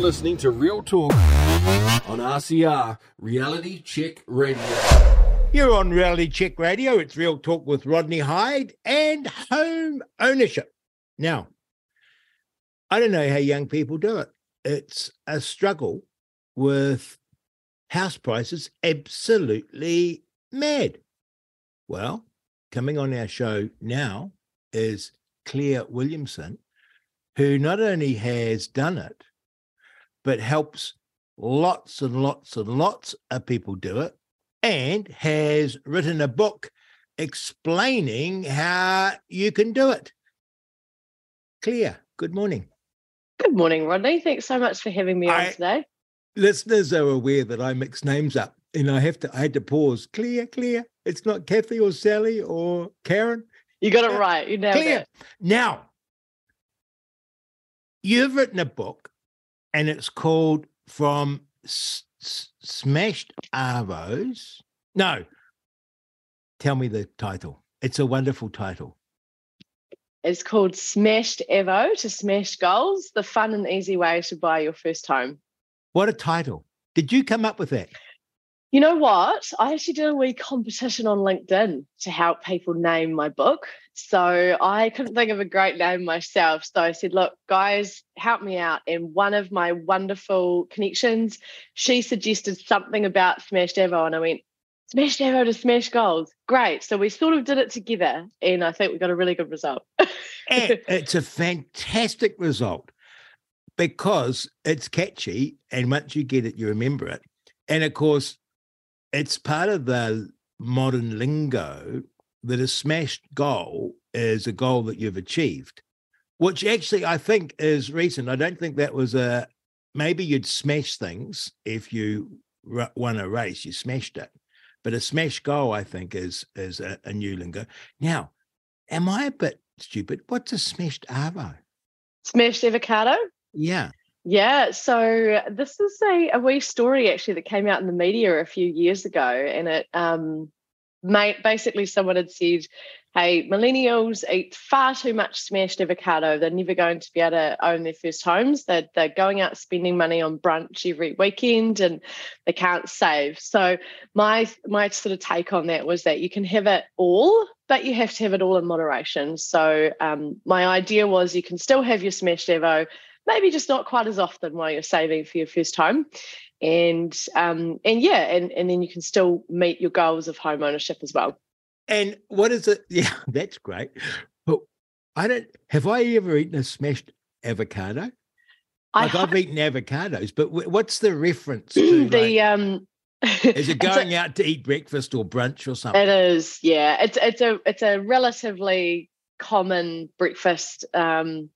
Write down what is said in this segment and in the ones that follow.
listening to Real Talk on RCR Reality Check Radio. You're on Reality Check Radio. It's Real Talk with Rodney Hide and home ownership. Now, I don't know how young people do it. It's a struggle with house prices absolutely mad. Well, coming on our show now is Claire Williamson, who not only has done it, but helps lots and lots and lots of people do it and has written a book explaining how you can do it. Claire, good morning. Good morning, Rodney. Thanks so much for having me on today. Listeners are aware that I mix names up and I have to I had to pause. Claire, Claire. It's not Kathy or Sally or Karen. You got it right. You nailed Claire. it. Now, you've written a book and it's called From S- S- Smashed Arvos. No, tell me the title. It's a wonderful title. It's called Smashed Avo to Smash Goals, the fun and easy way to buy your first home. What a title. Did you come up with that? You know what? I actually did a wee competition on LinkedIn to help people name my book. So I couldn't think of a great name myself. So I said, look, guys, help me out. And one of my wonderful connections, she suggested something about Smash Avo. And I went, Smash Avo to Smash Goals. Great. So we sort of did it together. And I think we got a really good result. It's a fantastic result because it's catchy. And once you get it, you remember it. And of course, it's part of the modern lingo that a smashed goal is a goal that you've achieved, which actually I think is recent. I don't think that was a maybe you'd smash things if you won a race, you smashed it. But a smash goal, I think, is is a, a new lingo. Now, am I a bit stupid? What's a smashed arvo? Smashed Avocado. Yeah. Yeah, so this is a, a wee story actually that came out in the media a few years ago, and it um, basically someone had said, "Hey, millennials eat far too much smashed avocado. They're never going to be able to own their first homes. They're they're going out spending money on brunch every weekend, and they can't save." So my my sort of take on that was that you can have it all, but you have to have it all in moderation. So um, my idea was you can still have your smashed avo maybe just not quite as often while you're saving for your first home and um and yeah and and then you can still meet your goals of home ownership as well And what is it? Yeah, that's great. But I don't have I ever eaten a smashed avocado? i Like I've eaten avocados, but what's the reference to? the like, um is it it's a- going out to eat breakfast or brunch or something? it is yeah it's it's a it's a relatively common breakfast um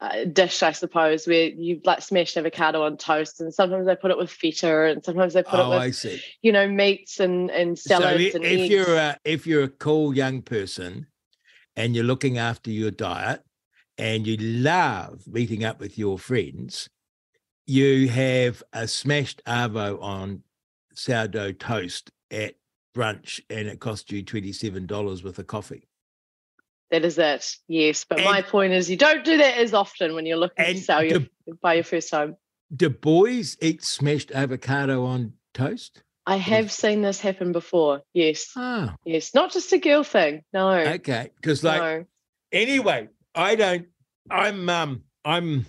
uh, dish i suppose where you like smashed avocado on toast and sometimes they put it with feta and sometimes they put oh, it with you know meats and and So salads i- and if eggs. you're a if you're a cool young person and you're looking after your diet and you love meeting up with your friends, you have a smashed arvo on sourdough toast at brunch and it costs you $27 with a coffee. That is it. Yes. But my point is you don't do that as often when you're looking to And sell your buy your first home. Do boys eat smashed avocado on toast? I have seen this happen before. Yes. Ah, Yes. Not just a girl thing. No. okay. Because like no. anyway, I don't. I'm um. I'm.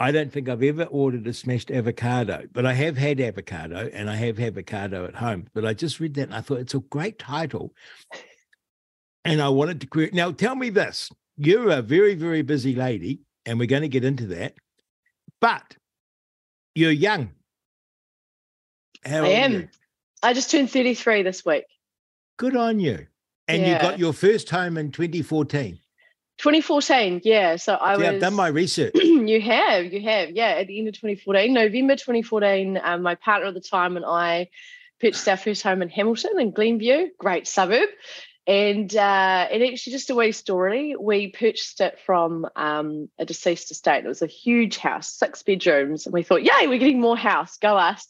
I don't think I've ever ordered a smashed avocado, but I have had avocado and I have avocado at home. But I just read that and I thought it's a great title, and I wanted to create. Now, tell me this: you're a very, very busy lady, and we're going to get into that. But you're young. How I am. you? I just turned 33 this week. Good on you. And you got your first home in 2014. 2014. Yeah. So I See, was I've done my research. you have, you have, yeah. At the end of 2014, November 2014, um, my partner at the time and I purchased our first home in Hamilton in Glenview, great suburb. And uh, it actually just a wee story. We purchased it from um, a deceased estate. It was a huge house, six bedrooms, and we thought, "Yay, we're getting more house! Go us!"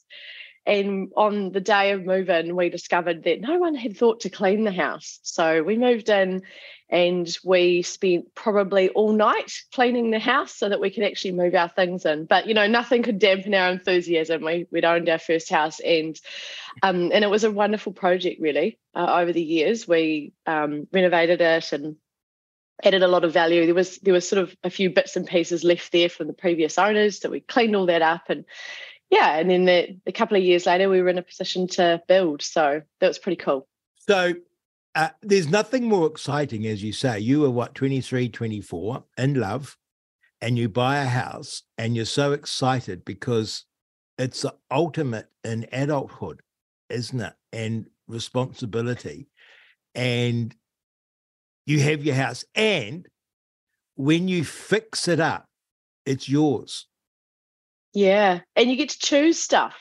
And on the day of move-in, we discovered that no one had thought to clean the house. So we moved in and we spent probably all night cleaning the house so that we could actually move our things in. But you know, nothing could dampen our enthusiasm. We we'd owned our first house, and um, and it was a wonderful project. Really, uh, over the years, we um, renovated it and added a lot of value. There was there was sort of a few bits and pieces left there from the previous owners, so we cleaned all that up and. Yeah, and then the, a couple of years later, we were in a position to build. So that was pretty cool. So uh, there's nothing more exciting, as you say. You were what, 23, 24, in love, and you buy a house, and you're so excited because it's the ultimate in adulthood, isn't it? And responsibility. And you have your house. And when you fix it up, it's yours. Yeah. And you get to choose stuff.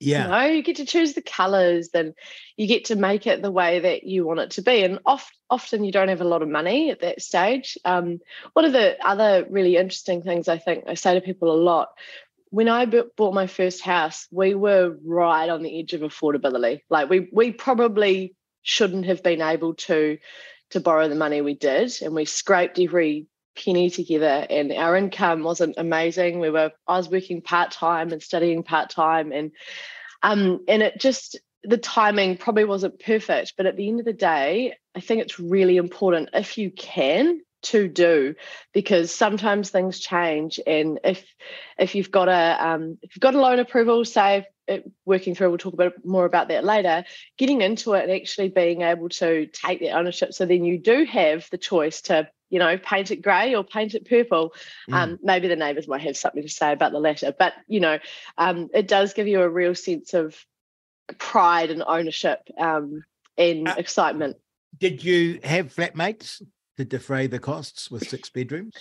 Yeah. You know, you get to choose the colors and you get to make it the way that you want it to be. And oft, often you don't have a lot of money at that stage. Um, one of the other really interesting things I think I say to people a lot when I bought my first house, we were right on the edge of affordability. Like we we probably shouldn't have been able to to borrow the money we did, and we scraped every penny together and our income wasn't amazing. We were i was working part-time and studying part-time and um and it just the timing probably wasn't perfect but at the end of the day i think it's really important if you can to do because sometimes things change and if if you've got a um, if you've got a loan approval say it, working through we'll talk a bit more about that later getting into it and actually being able to take that ownership so then you do have the choice to you know, paint it grey or paint it purple. Mm. Um, maybe the neighbours might have something to say about the latter, but you know, um, it does give you a real sense of pride and ownership um, and uh, excitement. Did you have flatmates to defray the costs with six bedrooms?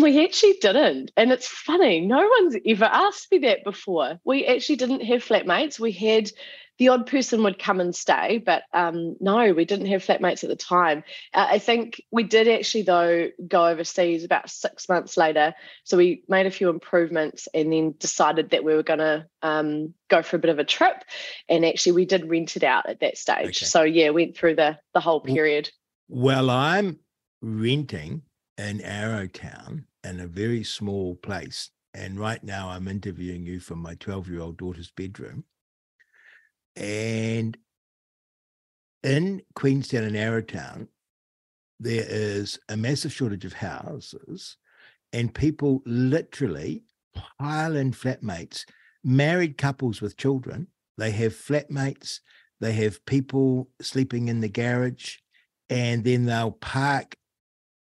We actually didn't. And it's funny, no one's ever asked me that before. We actually didn't have flatmates. We had the odd person would come and stay, but um, no, we didn't have flatmates at the time. Uh, I think we did actually, though, go overseas about six months later. So we made a few improvements and then decided that we were going to um, go for a bit of a trip. And actually, we did rent it out at that stage. Okay. So yeah, went through the the whole period. Well, I'm renting in Arrowtown in a very small place. And right now, I'm interviewing you from my 12 year old daughter's bedroom and in Queenstown and Arrowtown, there is a massive shortage of houses, and people literally pile in flatmates, married couples with children. They have flatmates, they have people sleeping in the garage, and then they'll park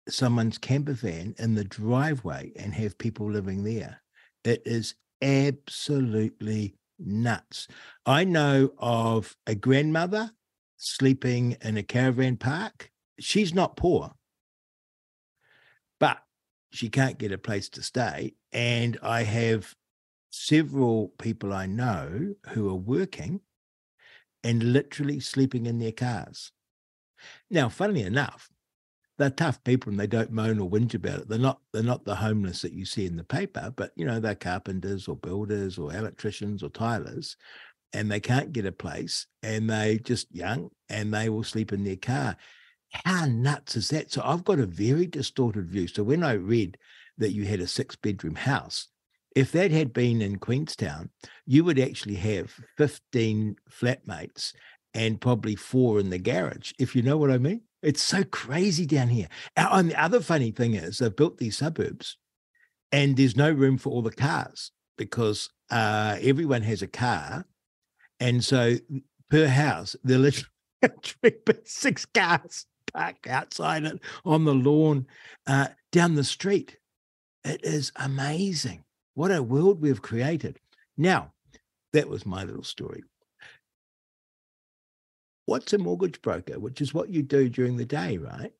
someone's camper van in the driveway and have people living there. It is absolutely nuts. I know of a grandmother sleeping in a caravan park. She's not poor, but she can't get a place to stay. And I have several people I know who are working and literally sleeping in their cars. Now, funnily enough, they're tough people and they don't moan or whinge about it. They're not they're not the homeless that you see in the paper, but you know, they're carpenters or builders or electricians or tilers, and they can't get a place and they just young and they will sleep in their car. How nuts is that? So I've got a very distorted view. So when I read that you had a six bedroom house, if that had been in Queenstown, you would actually have 15 flatmates and probably four in the garage, if you know what I mean. It's so crazy down here. And the other funny thing is, they've built these suburbs and there's no room for all the cars because uh, everyone has a car. And so per house, they're literally six cars parked outside it on the lawn uh, down the street. It is amazing. What a world we've created. Now, that was my little story what's a mortgage broker, which is what you do during the day, right?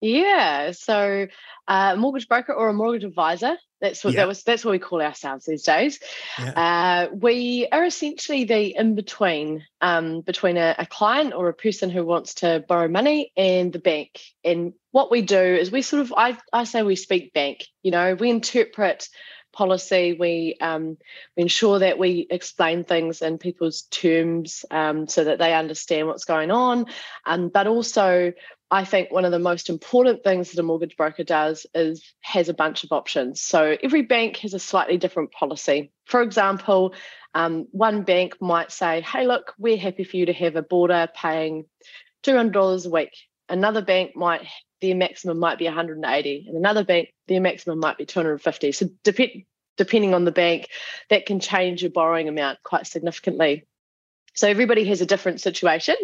Yeah, so uh, mortgage broker or a mortgage advisor. That's what that was. That's what we call ourselves these days. Yeah. Uh, we are essentially the in between um, between a, a, client or a person who wants to borrow money and the bank. And what we do is we sort of I I say we speak bank. You know, we interpret policy. We um, we ensure that we explain things in people's terms um, so that they understand what's going on. Um, but also, I think one of the most important things that a mortgage broker does is has a bunch of options. So every bank has a slightly different policy. For example, um, one bank might say, "Hey, look, we're happy for you to have a boarder paying two hundred dollars a week." Another bank might their maximum might be 180 and another bank their maximum might be 250 so dep- depending on the bank that can change your borrowing amount quite significantly so everybody has a different situation.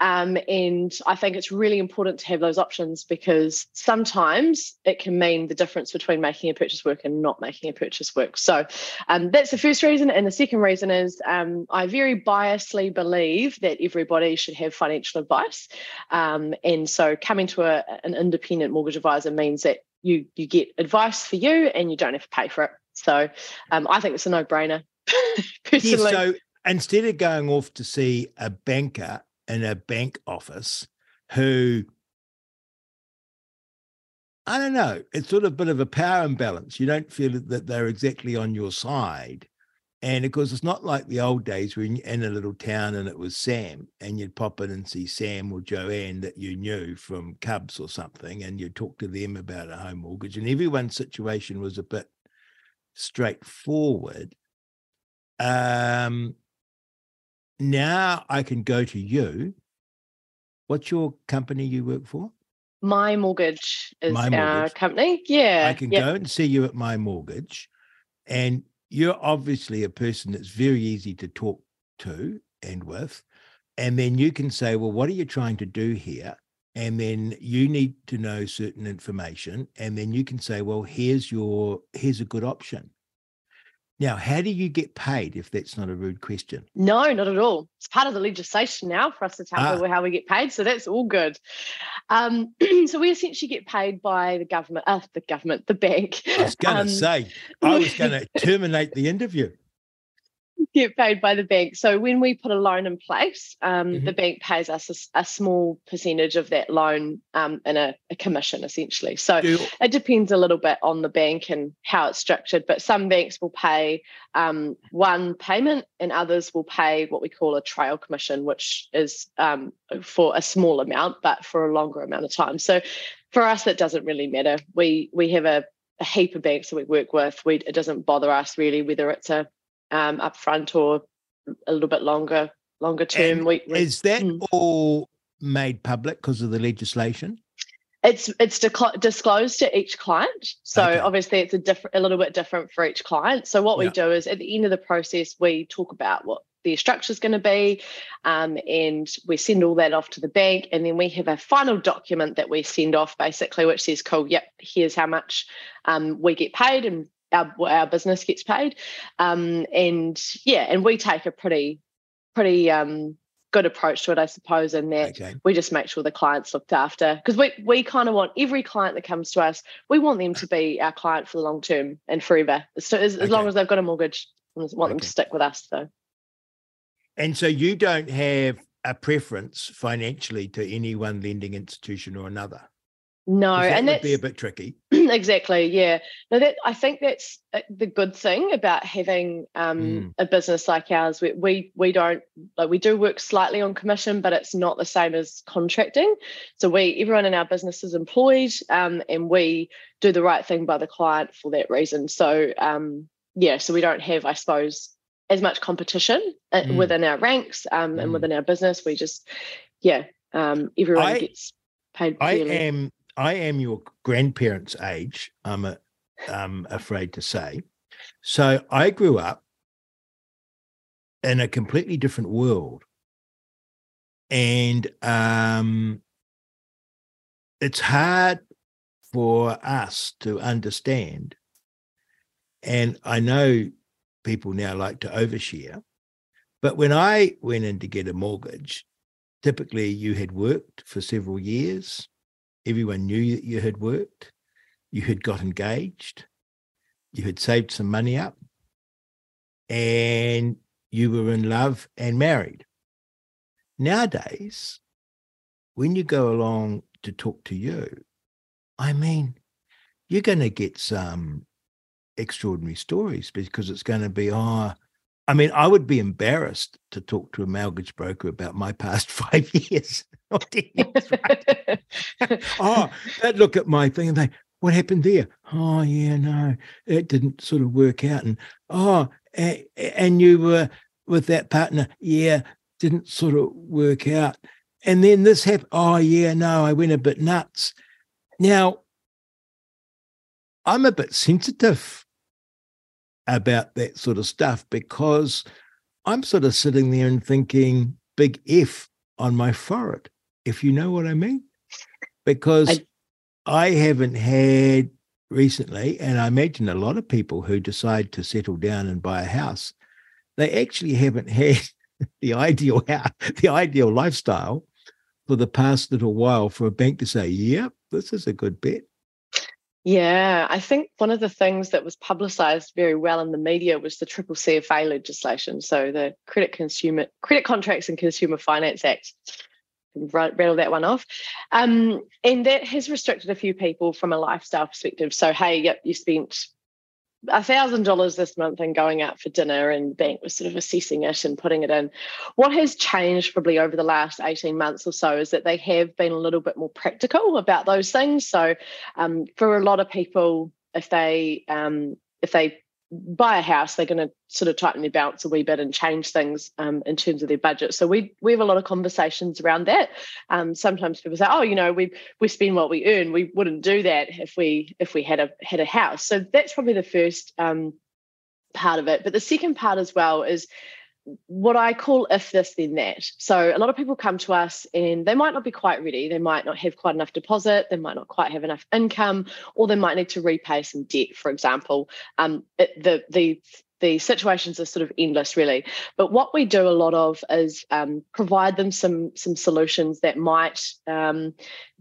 Um, and I think it's really important to have those options because sometimes it can mean the difference between making a purchase work and not making a purchase work. So um, that's the first reason. And the second reason is um, I very biasly believe that everybody should have financial advice. Um, and so coming to a, an independent mortgage advisor means that you you get advice for you and you don't have to pay for it. So um, I think it's a no brainer. Personally. So instead of going off to see a banker in a bank office who I don't know, it's sort of a bit of a power imbalance. You don't feel that they're exactly on your side. And of course, it's not like the old days when you're in a little town and it was Sam and you'd pop in and see Sam or Joanne that you knew from Cubs or something, and you'd talk to them about a home mortgage. And everyone's situation was a bit straightforward. Um, now I can go to you. What's your company you work for? My Mortgage is my mortgage. our company. Yeah. I can yep. go and see you at My Mortgage. And you're obviously a person that's very easy to talk to and with. And then you can say, well, what are you trying to do here? And then you need to know certain information. And then you can say, well, here's your, here's a good option. Now, how do you get paid if that's not a rude question? No, not at all. It's part of the legislation now for us to tell ah. how we get paid. So that's all good. Um, so we essentially get paid by the government, uh, the government, the bank. I was going to um, say, I was going to terminate the interview get paid by the bank. So when we put a loan in place, um, mm-hmm. the bank pays us a, a, small percentage of that loan um, in a, a, commission, essentially. So Do- it depends a little bit on the bank and how it's structured. But some banks will pay um, one payment, and others will pay what we call a trail commission, which is um, for a small amount, but for a longer amount of time. So for us, that doesn't really matter. We we have a a heap of banks that we work with. We, it doesn't bother us really whether it's a um, upfront or a little bit longer longer term. We, we, is that mm. all made public because of the legislation? It's it's disclosed to each client, so okay. obviously it's a different, a little bit different for each client. So what we do is at the end of the process, we talk about what the structure is going to be, um, and we send all that off to the bank, and then we have a final document that we send off, basically, which says, "Cool, yep, here's how much um, we get paid, and our our business gets paid, um, and yeah, and we take a pretty pretty um, good approach to it, I suppose, in that okay. we just make sure the client's looked after because we we kind of want every client that comes to us, we want them to be our client for the long term and forever. So as, as long as they've got a mortgage, we want okay. them to stick with us. So, and so you don't have a preference financially to any one lending institution or another. No, that and would be a bit tricky. exactly, yeah. No, that I think that's uh, the good thing about having um, mm. a business like ours. We, we we don't like we do work slightly on commission, but it's not the same as contracting. So we everyone in our business is employed, um, and we do the right thing by the client for that reason. So um, yeah, so we don't have, I suppose, as much competition mm. within our ranks um, mm. and within our business. We just yeah, um, everyone I, gets paid. Fairly. I am I am your grandparents' age, I'm a, um, afraid to say. So I grew up in a completely different world. And um, it's hard for us to understand. And I know people now like to overshare. But when I went in to get a mortgage, typically you had worked for several years everyone knew that you had worked, you had got engaged, you had saved some money up, and you were in love and married. Nowadays, when you go along to talk to you, I mean, you're going to get some extraordinary stories because it's going to be, oh, I mean, I would be embarrassed to talk to a mortgage broker about my past five years. oh, they'd look at my thing and they, what happened there? Oh, yeah, no, it didn't sort of work out. And oh, and you were with that partner, yeah, didn't sort of work out. And then this happened. Oh, yeah, no, I went a bit nuts. Now, I'm a bit sensitive about that sort of stuff because I'm sort of sitting there and thinking, big F on my forehead, if you know what I mean. Because I, I haven't had recently, and I imagine a lot of people who decide to settle down and buy a house, they actually haven't had the ideal house, the ideal lifestyle for the past little while for a bank to say, "Yep, this is a good bet." Yeah, I think one of the things that was publicised very well in the media was the triple CFA legislation, so the Credit Consumer Credit Contracts and Consumer Finance Act rattle that one off. Um, and that has restricted a few people from a lifestyle perspective. So, hey, yep, you spent a thousand dollars this month and going out for dinner and bank was sort of assessing it and putting it in. What has changed probably over the last 18 months or so is that they have been a little bit more practical about those things. So um, for a lot of people, if they um, if they buy a house, they're going to sort of tighten their belts a wee bit and change things um, in terms of their budget. So we we have a lot of conversations around that. Um, sometimes people say, "Oh, you know, we we spend what we earn. We wouldn't do that if we if we had a had a house." So that's probably the first um, part of it. But the second part as well is what I call if this then that. So a lot of people come to us and they might not be quite ready. They might not have quite enough deposit. They might not quite have enough income, or they might need to repay some debt, for example. Um, it, the the the situations are sort of endless really but what we do a lot of is um, provide them some some solutions that might um,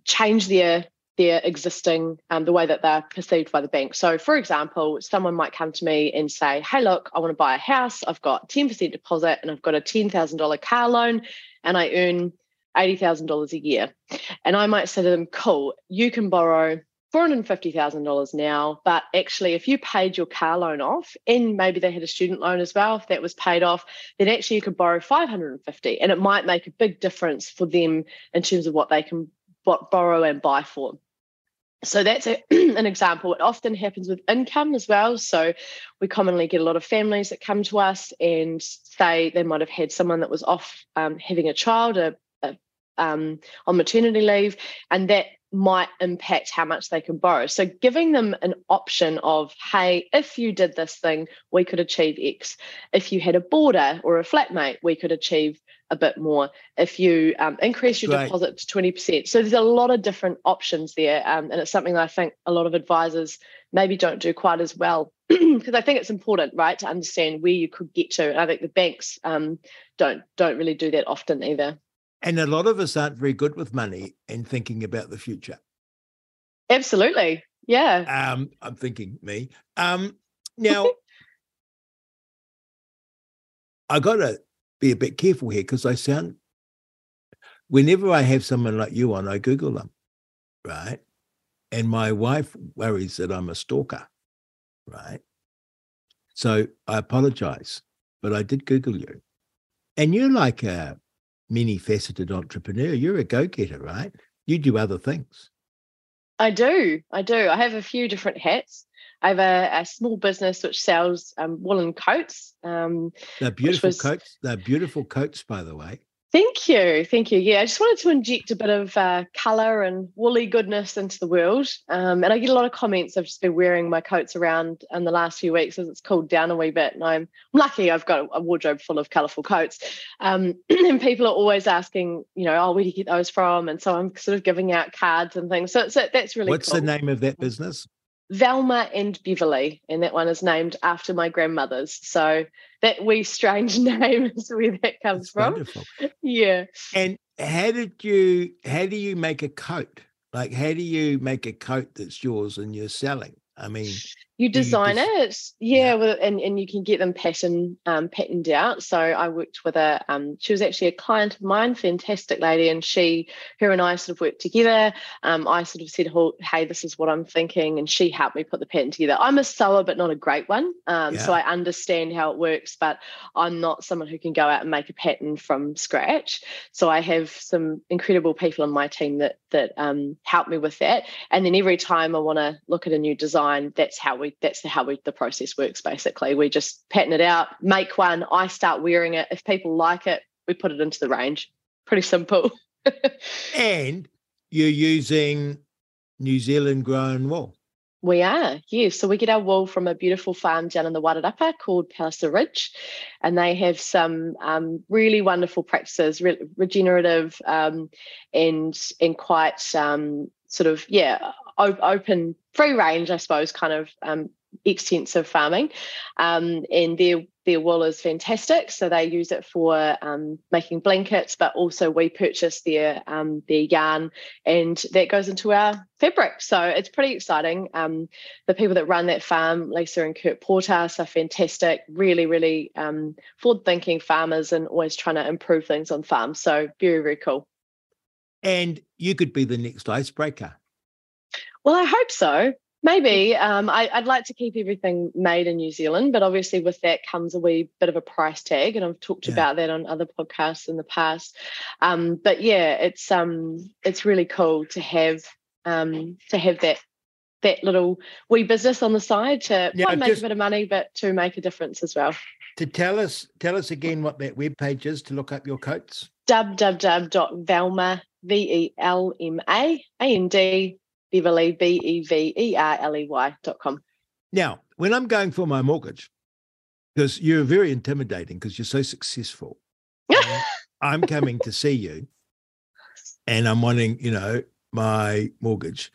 change their their existing um, the way that they're perceived by the bank. So, for example, someone might come to me and say, "Hey, look, I want to buy a house. I've got ten percent deposit and I've got a ten thousand dollar car loan, and I earn eighty thousand dollars a year." And I might say to them, "Cool, you can borrow." $450,000 now, but actually, if you paid your car loan off and maybe they had a student loan as well, if that was paid off, then actually you could borrow 550, and it might make a big difference for them in terms of what they can borrow and buy for so that's a, an example. It often happens with income as well. So we commonly get a lot of families that come to us and say they might have had someone that was off um, having a child a, a, um, on maternity leave, and that might impact how much they can borrow. So giving them an option of, hey, if you did this thing, we could achieve X. If you had a boarder or a flatmate, we could achieve a bit more if you um, increase your deposit to 20%. So there's a lot of different options there. Um, and it's something that I think a lot of advisors maybe don't do quite as well because I think it's important, right, to understand where you could get to. And I think the banks um, don't don't really do that often either. And a lot of us aren't very good with money and thinking about the future. Absolutely. Yeah. Um, I'm thinking me. Um, now, I got to be a bit careful here because I sound, whenever I have someone like you on, I Google them, right? And my wife worries that I'm a stalker, right? So I apologize, but I did Google you. And you're like a many faceted entrepreneur. You're a go getter, right? You do other things. I do. I do. I have a few different hats. I have a, a small business which sells um, woolen coats. Um, They're beautiful was, coats. They're beautiful coats, by the way. Thank you. Thank you. Yeah, I just wanted to inject a bit of uh, colour and woolly goodness into the world. Um, and I get a lot of comments. I've just been wearing my coats around in the last few weeks as it's cooled down a wee bit. And I'm, I'm lucky I've got a wardrobe full of colourful coats. Um, and people are always asking, you know, oh, where do you get those from? And so I'm sort of giving out cards and things. So, so that's really What's cool. the name of that business? Velma and Beverley, and that one is named after my grandmother's. So that wee strange name is where that comes That's from. Wonderful. Yeah. And how did you how do you make a coat? Like how do you make a coat that's yours and you're selling? I mean, You design des- it, yeah, with, and and you can get them pattern um, patterned out. So I worked with a, um, she was actually a client of mine, fantastic lady, and she, her and I sort of worked together. Um, I sort of said, "Oh, hey, this is what I'm thinking," and she helped me put the pattern together. I'm a sewer, but not a great one, um, so I understand how it works, but I'm not someone who can go out and make a pattern from scratch. So I have some incredible people on my team that that um, help me with that. And then every time I want to look at a new design, that's how we that's how we the process works. Basically, we just pattern it out, make one. I start wearing it. If people like it, we put it into the range. Pretty simple. And you're using New Zealand grown wool. We are, yes. So we get our wool from a beautiful farm down in the Wairarapa called Palliser Ridge, and they have some um, really wonderful practices, re- regenerative um, and and quite um, sort of yeah open, free range, I suppose, kind of um, extensive farming. Um, and their their wool is fantastic, so they use it for um, making blankets, but also we purchase their um, their yarn and that goes into our fabric. So it's pretty exciting. Um, the people that run that farm, Lisa and Kurt Portas, are fantastic. Really, really um, forward-thinking farmers and always trying to improve things on farms. So very, very cool. And you could be the next icebreaker. Well, I hope so. Maybe um, I, would like to keep everything made in New Zealand, but obviously with that comes a wee bit of a price tag, and I've talked Yeah. about that on other podcasts in the past. Um, but yeah, it's um, it's really cool to have um, to have that that little wee business on the side to one, make just- a bit of money, but to make a difference as well. To tell us, tell us again what that webpage is to look up your coats. www.velma v e l m a a n d Beverley b e v e r l e y dot com. Now, when I'm going for my mortgage, because you're very intimidating because you're so successful, I'm coming to see you and I'm wanting, you know, my mortgage.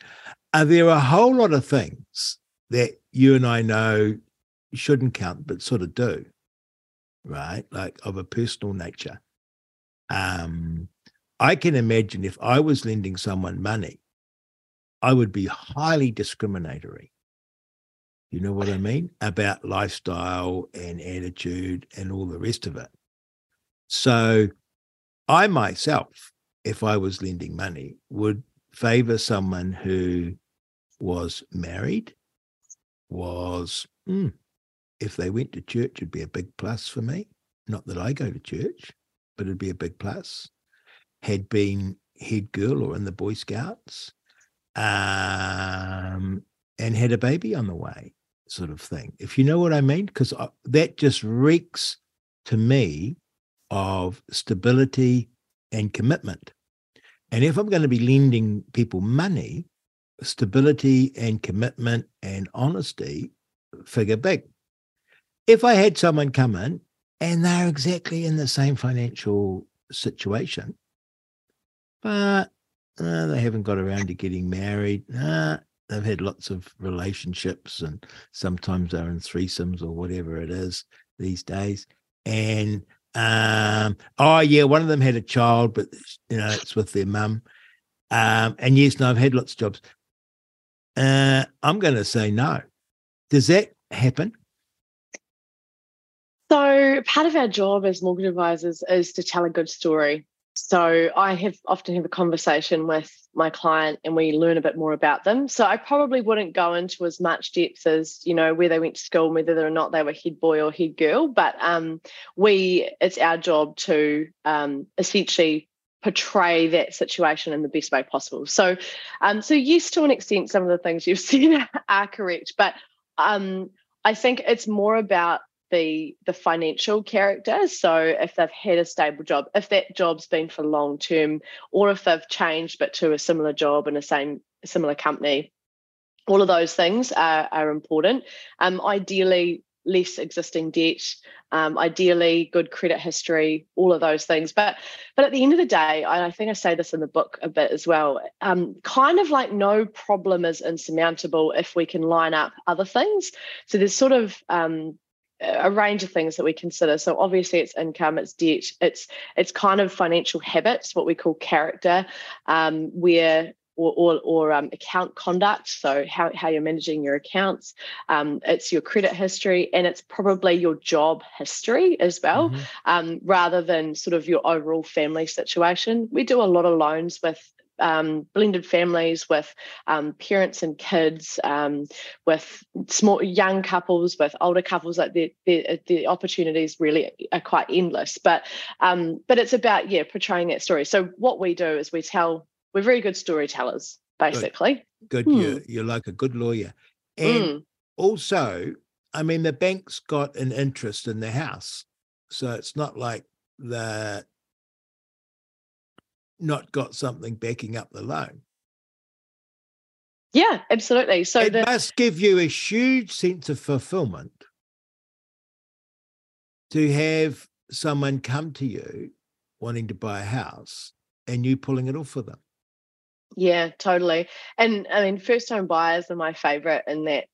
Are there a whole lot of things that you and I know shouldn't count, but sort of do, right? Like of a personal nature. Um, I can imagine if I was lending someone money, I would be highly discriminatory. You know what I mean? About lifestyle and attitude and all the rest of it. So I myself, if I was lending money, would favor someone who was married, was, hmm, if they went to church, it'd be a big plus for me. Not that I go to church, but it'd be a big plus. Had been head girl or in the Boy Scouts, um, and had a baby on the way, sort of thing. If you know what I mean, because that just reeks to me of stability and commitment. And if I'm going to be lending people money, stability and commitment and honesty figure big. If I had someone come in and they're exactly in the same financial situation, but uh, they haven't got around to getting married, uh, they've had lots of relationships and sometimes they're in threesomes or whatever it is these days. And um, oh yeah, one of them had a child, but you know it's with their mum. Um, and yes, no, I've had lots of jobs. Uh, I'm going to say no. Does that happen? So part of our job as mortgage advisors is to tell a good story. So I have often have a conversation with my client and we learn a bit more about them. So I probably wouldn't go into as much depth as, you know, where they went to school, and whether or not they were head boy or head girl. But um, we it's our job to um, essentially portray that situation in the best way possible. So um, so yes, to an extent, some of the things you've said are correct, but um, I think it's more about the the financial character. So if they've had a stable job if that job's been for long term or if they've changed but to a similar job in a same similar company all of those things are, are important. Um, ideally less existing debt um, ideally good credit history all of those things. But but at the end of the day i think i say this in the book a bit as well um, kind of like no problem is insurmountable if we can line up other things. So there's sort of um, a range of things that we consider. So obviously it's income, it's debt, it's it's kind of financial habits, what we call character, um, where or, or, or um, account conduct, so how, how you're managing your accounts. Um, it's your credit history, and it's probably your job history as well, mm-hmm. um, rather than sort of your overall family situation. We do a lot of loans with um, blended families with um, parents and kids, um, with small young couples, with older couples. Like the, the, the opportunities really are quite endless. But um, but it's about yeah portraying that story. So what we do is we tell we're very good storytellers, basically. Good, good. Hmm. You're, you're like a good lawyer, and mm. also, I mean, the bank's got an interest in the house, so it's not like the not got something backing up the loan. Yeah, absolutely. So it the, must give you a huge sense of fulfillment to have someone come to you wanting to buy a house and you pulling it off for them. Yeah, totally. And I mean, first home buyers are my favorite in that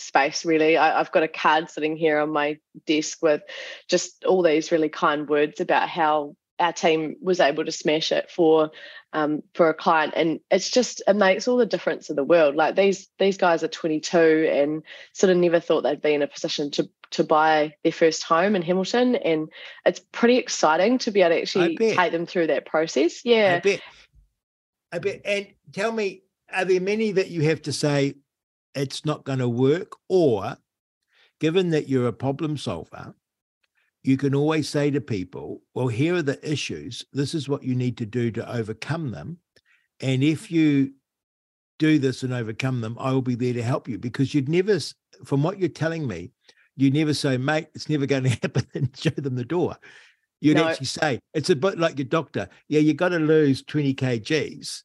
space really I, have got a card sitting here on my desk with just all these really kind words about how our team was able to smash it for um, for a client. And it's just it makes all the difference in the world. Like these these guys are 22 and sort of never thought they'd be in a position to to buy their first home in Hamilton. And it's pretty exciting to be able to actually take them through that process. Yeah. I bet. I bet. And tell me are there many that you have to say it's not going to work? Or given that you're a problem solver you can always say to people, well, here are the issues. This is what you need to do to overcome them. And if you do this and overcome them, I will be there to help you because you'd never, from what you're telling me, you never say, mate, it's never going to happen and show them the door. You'd no. actually say, it's a bit like your doctor. Yeah, you've got to lose 20 kgs,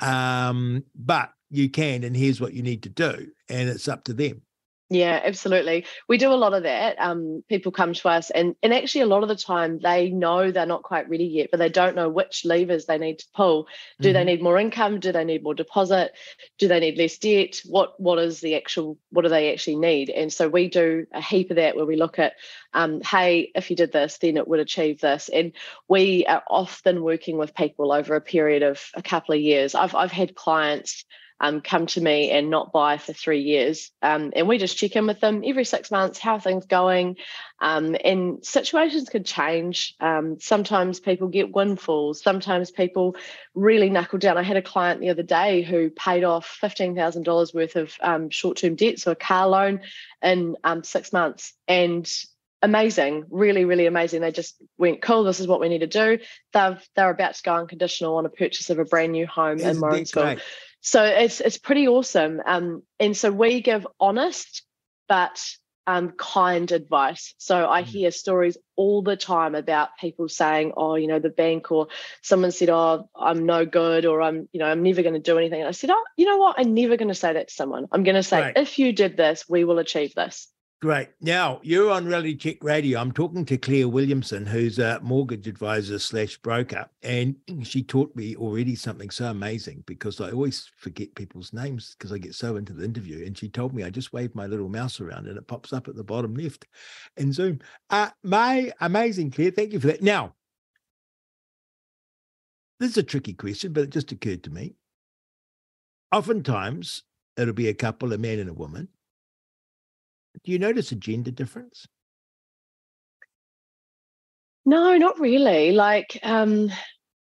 um, but you can, and here's what you need to do. And it's up to them. Yeah, absolutely. We do a lot of that. Um, people come to us, and and actually, a lot of the time, they know they're not quite ready yet, but they don't know which levers they need to pull. Do mm-hmm. they need more income? Do they need more deposit? Do they need less debt? What what is the actual? What do they actually need? And so we do a heap of that where we look at, um, hey, if you did this, then it would achieve this. And we are often working with people over a period of a couple of years. I've I've had clients um, come to me and not buy for three years. Um, and we just check in with them every six months, how things going. Um, and situations could change. Um, sometimes people get windfalls. Sometimes people really knuckle down. I had a client the other day who paid off $15,000 worth of um, short-term debt, so a car loan in um, six months. And amazing, really, really amazing. They just went, cool, this is what we need to do. They've, they're about to go unconditional on a purchase of a brand new home Isn't in Morrinsville. So it's it's pretty awesome. Um, and so we give honest but um, kind advice. So I mm. hear stories all the time about people saying, "Oh, you know, the bank," or someone said, "Oh, I'm no good," or "I'm, you know, I'm never going to do anything." And I said, "Oh, you know what? I'm never going to say that to someone. I'm going to say, right. if you did this, we will achieve this." Great. Now you're on Reality Check Radio. I'm talking to Claire Williamson, who's a mortgage advisor slash broker, and she taught me already something so amazing because I always forget people's names because I get so into the interview. And she told me I just wave my little mouse around and it pops up at the bottom left in Zoom. Uh, my amazing, Claire. Thank you for that. Now, this is a tricky question, but it just occurred to me. Oftentimes, it'll be a couple, a man and a woman do you notice a gender difference? No, not really. Like um,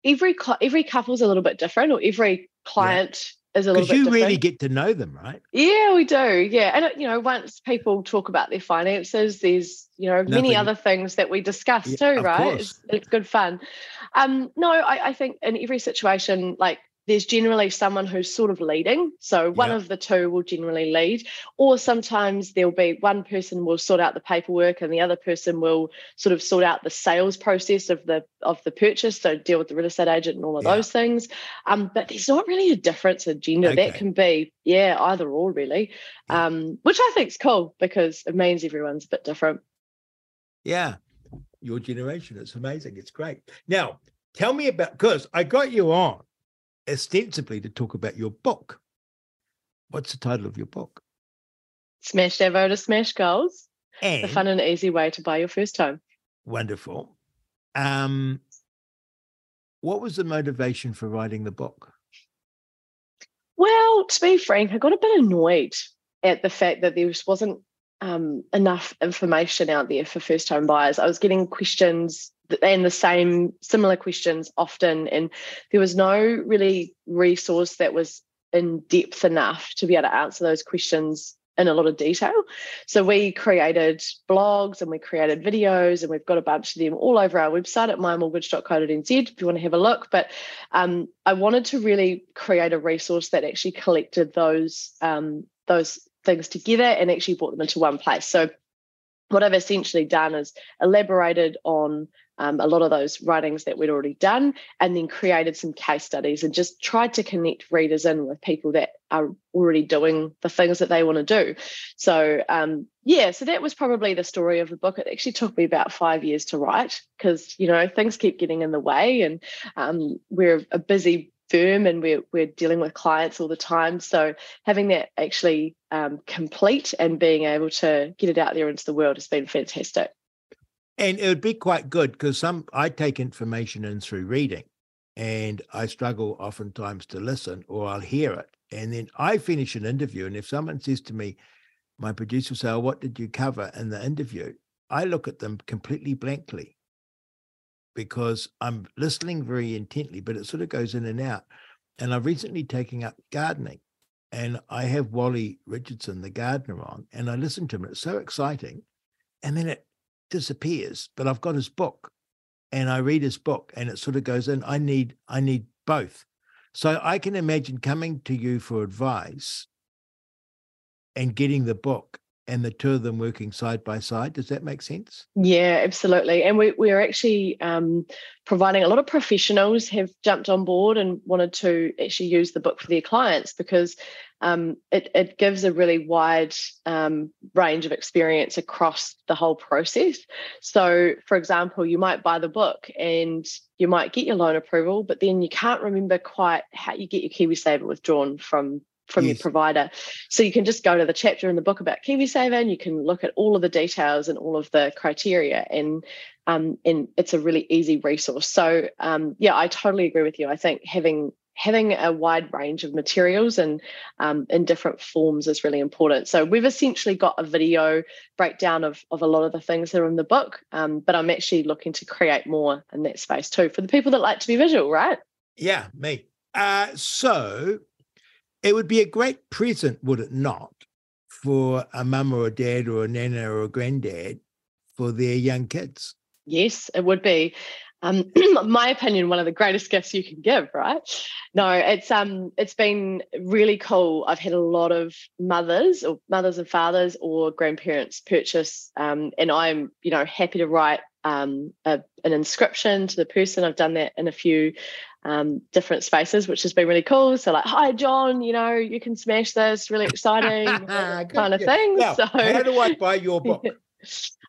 every every couple's a little bit different, or every client yeah. is a little bit. Different. Because you different. really get to know them, right? Yeah, we do. Yeah, and you know, once people talk about their finances, there's you know Nothing. many other things that we discuss yeah, too, right? It's, it's, good fun. Um, no, I, I think in every situation, like there's generally someone who's sort of leading. So one yep. of the two will generally lead, or sometimes there'll be one person will sort out the paperwork and the other person will sort of sort out the sales process of the of the purchase. So deal with the real estate agent and all of those things. Um, but there's not really a difference in gender. Okay. That can be, yeah, either or really. Um, which I think is cool because it means everyone's a bit different. Yeah. Your generation. It's amazing. It's great. Now, tell me about because I got you on ostensibly to talk about your book. What's the title of your book? Smashed Avo to Smash Goals. And the fun and easy way to buy your first home. Wonderful. Um, what was the motivation for writing the book? Well, to be frank, I got a bit annoyed at the fact that there wasn't um, enough information out there for first home buyers. I was getting questions and the same similar questions often, and there was no really resource that was in depth enough to be able to answer those questions in a lot of detail. So we created blogs and we created videos, and we've got a bunch of them all over our website at mymortgage.co.nz if you want to have a look. But um, I wanted to really create a resource that actually collected those um, those things together and actually brought them into one place. So what I've essentially done is elaborated on um, a lot of those writings that we'd already done and then created some case studies and just tried to connect readers in with people that are already doing the things that they want to do. So um, yeah so that was probably the story of the book. It actually took me about five years to write because you know things keep getting in the way and um, we're a busy firm and we're, we're dealing with clients all the time so having that actually um, complete and being able to get it out there into the world has been fantastic and it would be quite good because some I take information in through reading and I struggle oftentimes to listen or I'll hear it. And then I finish an interview. And if someone says to me, my producer will say, oh, What did you cover in the interview? I look at them completely blankly because I'm listening very intently, but it sort of goes in and out. And I've recently taken up gardening and I have Wally Richardson, the gardener, on, and I listen to him. It's so exciting. And then it disappears, but I've got his book and I read his book and it sort of goes in. I need, I need both. So I can imagine coming to you for advice and getting the book and the two of them working side by side. Does that make sense? Yeah, absolutely. And we, we're actually um, providing a lot of professionals have jumped on board and wanted to actually use the book for their clients because um, it, it gives a really wide um, range of experience across the whole process. So, for example, you might buy the book and you might get your loan approval, but then you can't remember quite how you get your KiwiSaver withdrawn from from yes. your provider. So you can just go to the chapter in the book about KiwiSaver and you can look at all of the details and all of the criteria and um, and it's a really easy resource. So um, yeah, I totally agree with you. I think having having a wide range of materials and um, in different forms is really important. So we've essentially got a video breakdown of, of a lot of the things that are in the book, um, but I'm actually looking to create more in that space too for the people that like to be visual, right? Yeah, me. Uh, so it would be a great present, would it not, for a mum or a dad or a nana or a granddad for their young kids? Yes, it would be. Um, my opinion, one of the greatest gifts you can give, right? No, it's um, it's been really cool. I've had a lot of mothers or mothers and fathers or grandparents purchase, um, and I'm you know happy to write um, a, an inscription to the person. I've done that in a few um, different spaces, which has been really cool. So, like, hi, John, you know, you can smash this, really exciting kind of thing. Now, so, how do I buy your book?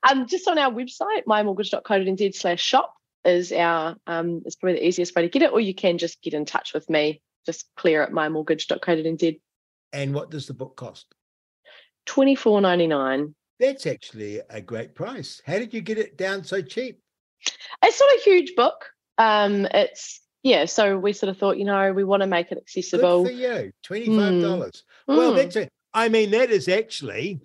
um, just on our website, mymortgage.co.nz slash shop is our, um, it's probably the easiest way to get it, or you can just get in touch with me, just claire at mymortgage.co.nz. And what does the book cost? Twenty four ninety nine. That's actually a great price. How did you get it down so cheap? It's not a huge book. Um, it's yeah, so we sort of thought, you know, we want to make it accessible. Good for you, twenty-five dollars. Mm. Well, mm. that's it. I mean, that is actually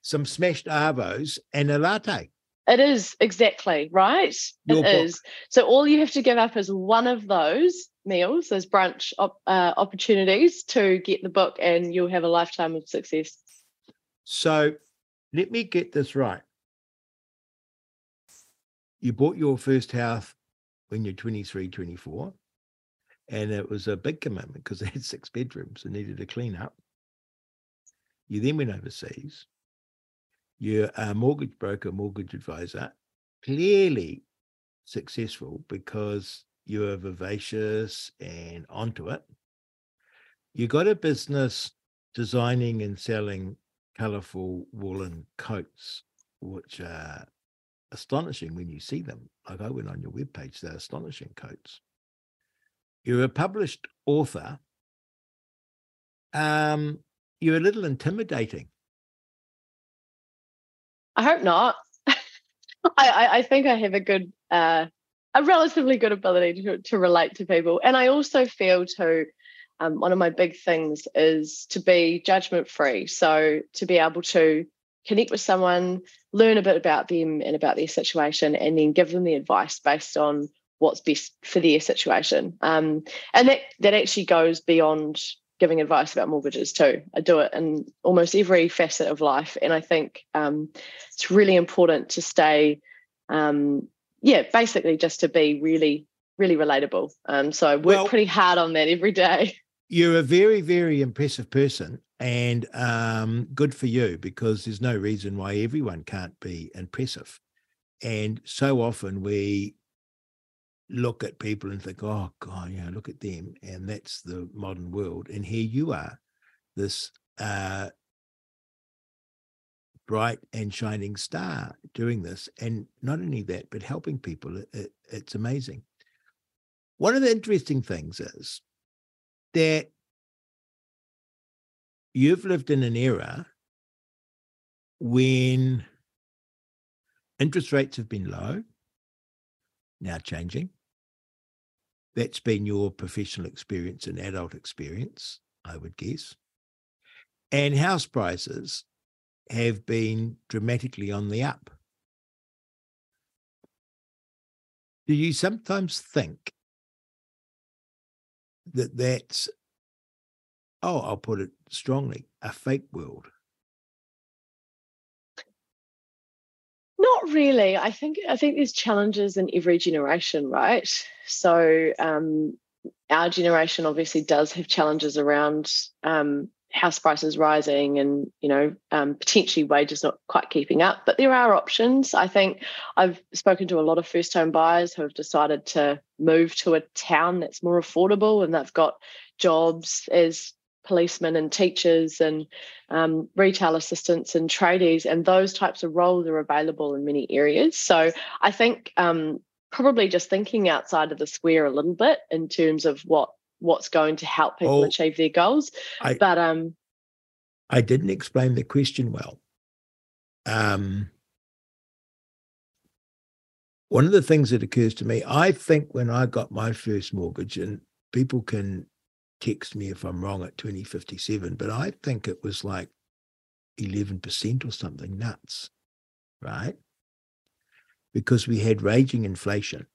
some smashed avos and a latte. It is exactly right. Your it book. is. So all you have to give up is one of those meals, those brunch op- uh, opportunities to get the book, and you'll have a lifetime of success. So, let me get this right. You bought your first house when you're 23, 24 and it was a big commitment because they had six bedrooms and needed to clean up. You then went overseas. You're a uh, mortgage broker, mortgage advisor, clearly successful because you are vivacious and onto it. You got a business designing and selling colorful woolen coats, which are astonishing when you see them. Like I went on your webpage, they're astonishing coats. You're a published author. Um, you're a little intimidating. I hope not. I, I, think I have a good, uh, a relatively good ability to, to relate to people. And I also feel too, um, one of my big things is to be judgment free. So to be able to connect with someone, learn a bit about them and about their situation, and then give them the advice based on what's best for their situation. Um, and that that actually goes beyond giving advice about mortgages too. I do it in almost every facet of life, and I think um, it's really important to stay, um, yeah, basically just to be really, really relatable. Um, so I work well, pretty hard on that every day. You're a very, very impressive person, and um, good for you because there's no reason why everyone can't be impressive. And so often we look at people and think, oh God, you know, look at them. And that's the modern world. And here you are, this uh, bright and shining star doing this. And not only that, but helping people. It, it, it's amazing. One of the interesting things is that you've lived in an era when interest rates have been low, now changing. That's been your professional experience and adult experience, I would guess. And house prices have been dramatically on the up. Do you sometimes think that that's, oh, I'll put it strongly, a fake world? Not really. I think I think there's challenges in every generation, right? So um, our generation obviously does have challenges around um, house prices rising and you know um, potentially wages not quite keeping up. But there are options. I think I've spoken to a lot of first home buyers who have decided to move to a town that's more affordable and they've got jobs as policemen and teachers and um, retail assistants and tradies, and those types of roles are available in many areas. So I think um, probably just thinking outside of the square a little bit in terms of what what's going to help people oh, achieve their goals. I, but um, I didn't explain the question well. Um, one of the things that occurs to me, I think when I got my first mortgage, and people can text me if I'm wrong at 2057, but I think it was like 11% or something nuts, right? Because we had raging inflation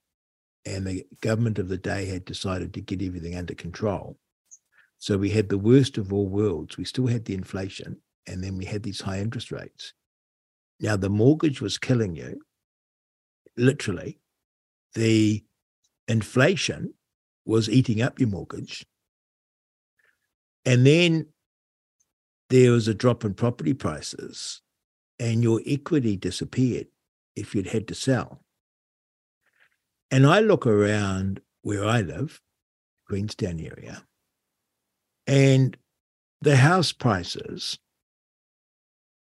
and the government of the day had decided to get everything under control. So we had the worst of all worlds. We still had the inflation and then we had these high interest rates. Now, the mortgage was killing you, literally. The inflation was eating up your mortgage and then there was a drop in property prices, and your equity disappeared if you'd had to sell. And I look around where I live, Queenstown area, and the house prices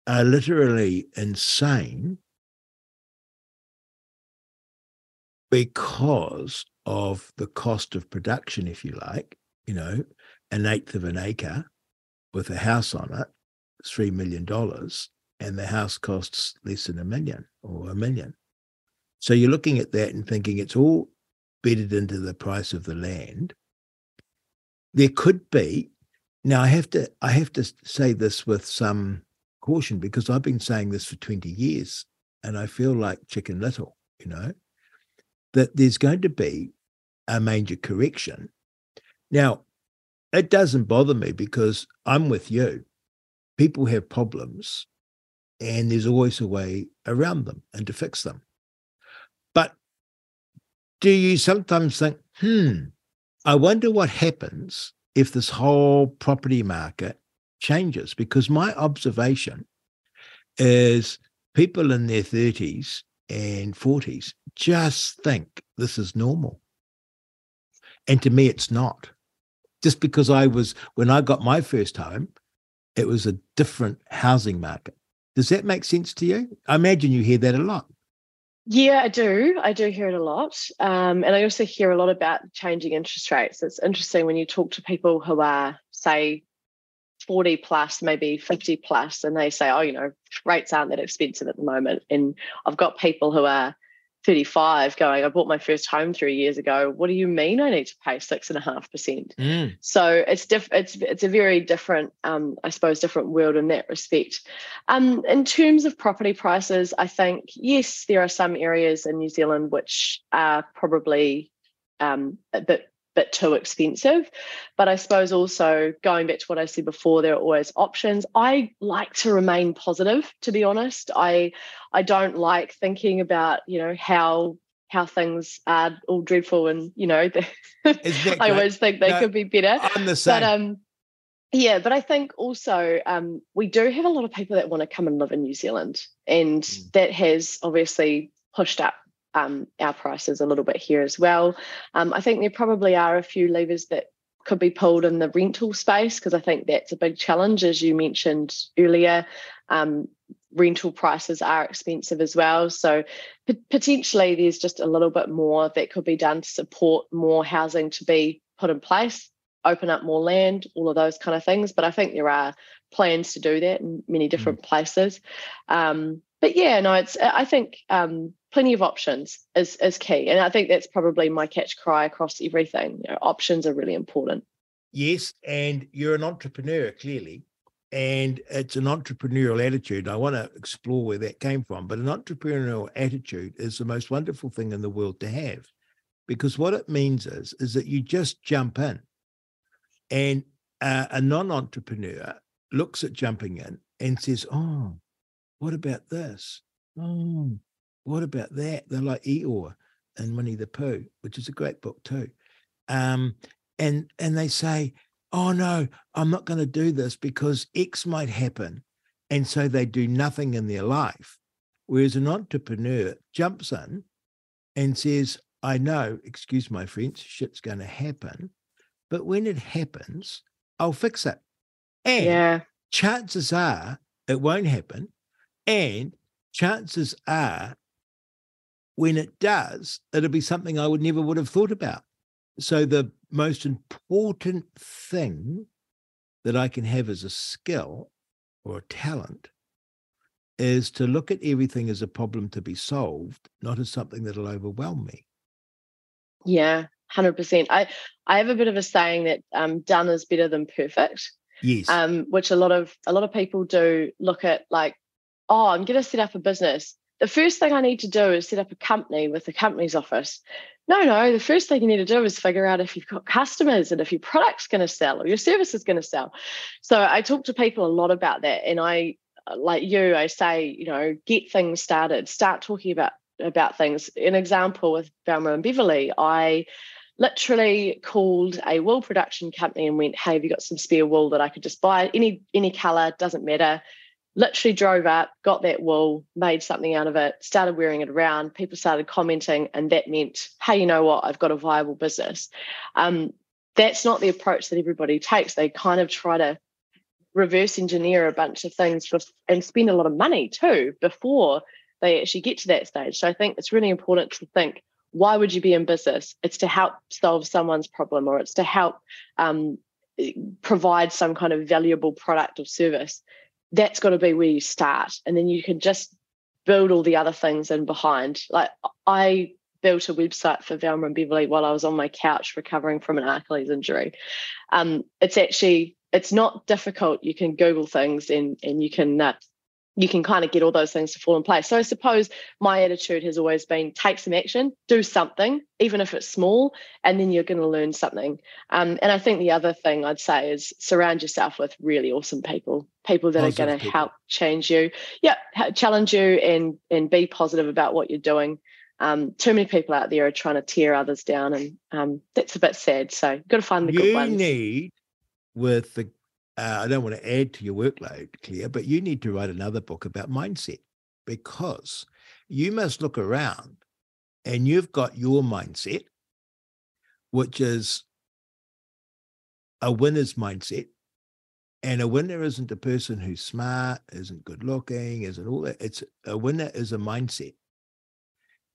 are literally insane because of the cost of production, if you like. You know, an eighth of an acre with a house on it, $3 million, and the house costs less than a million or a million. So you're looking at that and thinking it's all bedded into the price of the land. There could be, now I have to I have to say this with some caution because I've been saying this for 20 years and I feel like chicken little, you know, that there's going to be a major correction. Now, it doesn't bother me because I'm with you. People have problems and there's always a way around them and to fix them. But do you sometimes think, hmm, I wonder what happens if this whole property market changes? Because my observation is people in their 30s and 40s just think this is normal. And to me, it's not just because I was, when I got my first home, it was a different housing market. Does that make sense to you? I imagine you hear that a lot. Yeah, I do. I do hear it a lot. Um, and I also hear a lot about changing interest rates. It's interesting when you talk to people who are, say, 40 plus, maybe 50 plus, and they say, oh, you know, rates aren't that expensive at the moment. And I've got people who are 35 going, I bought my first home three years ago. What do you mean I need to pay six and a half percent? Mm. So it's diff- it's it's a very different, um, I suppose, different world in that respect. Um, in terms of property prices, I think yes, there are some areas in New Zealand which are probably um, a bit bit too expensive. But I suppose also going back to what I said before, there are always options. I like to remain positive, to be honest. I I don't like thinking about, you know, how how things are all dreadful and you know Exactly. I always think they No, could be better. I'm the same. But um yeah, but I think also um, we do have a lot of people that want to come and live in New Zealand, and Mm. that has obviously pushed up um, our prices a little bit here as well. Um, I think there probably are a few levers that could be pulled in the rental space because I think that's a big challenge, as you mentioned earlier. Um, rental prices are expensive as well, so p- potentially there's just a little bit more that could be done to support more housing to be put in place open up more land, all of those kind of things. But I think there are plans to do that in many different places. Um, but yeah, no, it's I think um, plenty of options is is key, and I think that's probably my catch cry across everything. You know, options are really important. Yes, and you're an entrepreneur, clearly. And it's an entrepreneurial attitude. I want to explore where that came from. But an entrepreneurial attitude is the most wonderful thing in the world to have. Because what it means is, is that you just jump in. And uh, a non-entrepreneur looks at jumping in and says, Oh, what about this? Oh, what about that? They're like Eeyore and Winnie the Pooh, which is a great book too. Um, and and they say, "Oh no, I'm not going to do this because X might happen," and so they do nothing in their life. Whereas an entrepreneur jumps in and says, "I know, excuse my French, shit's going to happen, but when it happens, I'll fix it." And Yeah, chances are it won't happen. And chances are when it does, it'll be something I would never would have thought about. So the most important thing that I can have as a skill or a talent is to look at everything as a problem to be solved, not as something that'll overwhelm me. yeah, hundred percent. I I have a bit of a saying that um, done is better than perfect. Yes. um, which a lot of a lot of people do look at like, oh, I'm going to set up a business. The first thing I need to do is set up a company with the company's office. No, no, the first thing you need to do is figure out if you've got customers and if your product's going to sell or your service is going to sell. So I talk to people a lot about that, and I, like you, I say, you know, get things started, start talking about about things. An example with Velma and Beverley, I literally called a wool production company and went, "Hey, have you got some spare wool that I could just buy? Any any color doesn't matter." Literally drove up, got that wool, made something out of it, started wearing it around. People started commenting, and that meant, "Hey, you know what? I've got a viable business." Um, that's not the approach that everybody takes. They kind of try to reverse engineer a bunch of things and spend a lot of money too before they actually get to that stage. So I think it's really important to think why would you be in business? It's to help solve someone's problem or it's to help um, provide some kind of valuable product or service. That's got to be where you start. And then you can just build all the other things in behind. Like I built a website for Velma and Beverley while I was on my couch recovering from an Achilles injury. Um, it's actually it's not difficult. You can Google things and and you can uh, you can kind of get all those things to fall in place. So I suppose my attitude has always been take some action, do something, even if it's small, and then you're going to learn something. Um, and I think the other thing I'd say is surround yourself with really awesome people, people that Positive are going to help change you. Yeah, challenge you and and be positive about what you're doing. Um, too many people out there are trying to tear others down, and um, that's a bit sad. So you've got to find the good ones. you need with the uh, i don't want to add to your workload Claire, but you need to write another book about mindset because you must look around and you've got your mindset which is a winner's mindset and a winner isn't a person who's smart isn't good looking isn't all that it's a winner is a mindset.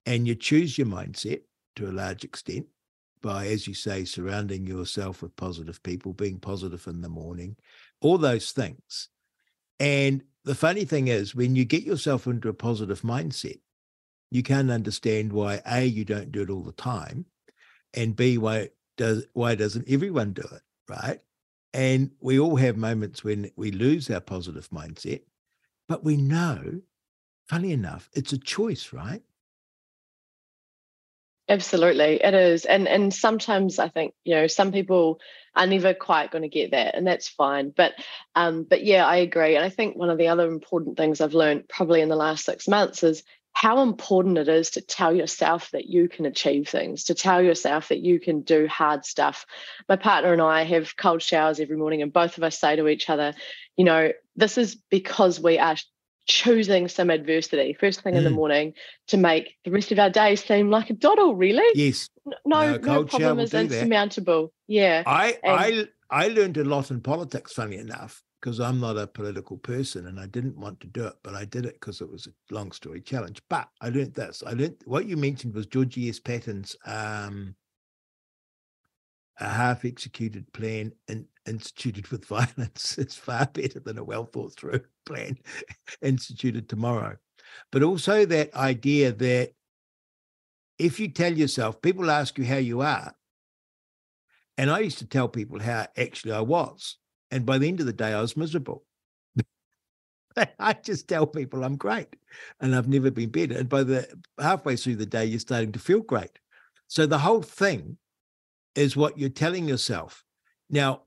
And you choose your mindset to a large extent by, as you say, surrounding yourself with positive people, being positive in the morning, all those things. And the funny thing is, when you get yourself into a positive mindset, you can't understand why A, you don't do it all the time, and B, why does why doesn't everyone do it? Right. And we all have moments when we lose our positive mindset, but we know, funny enough, it's a choice, right? Absolutely, it is, and and sometimes I think you know some people are never quite going to get that, and that's fine. But um, but yeah, I agree, and I think one of the other important things I've learned probably in the last six months is how important it is to tell yourself that you can achieve things, to tell yourself that you can do hard stuff. My partner and I have cold showers every morning, and both of us say to each other, you know, this is because we are choosing some adversity first thing mm. in the mm. morning to make the rest of our day seem like a doddle, really. Yes. No, no, no problem is insurmountable. That. Yeah. I, and, I I learned a lot in politics, funny enough, because I'm not a political person and I didn't want to do it, but I did it because it was a long story challenge. But I learned this. I learned what you mentioned was George S. Patton's um, a half executed plan and instituted with violence is far better than a well thought through plan instituted tomorrow. But also that idea that if you tell yourself, people ask you how you are. And I used to tell people how actually I was. And by the end of the day, I was miserable. I just tell people I'm great and I've never been better. And by the halfway through the day, you're starting to feel great. So the whole thing is what you're telling yourself. Now,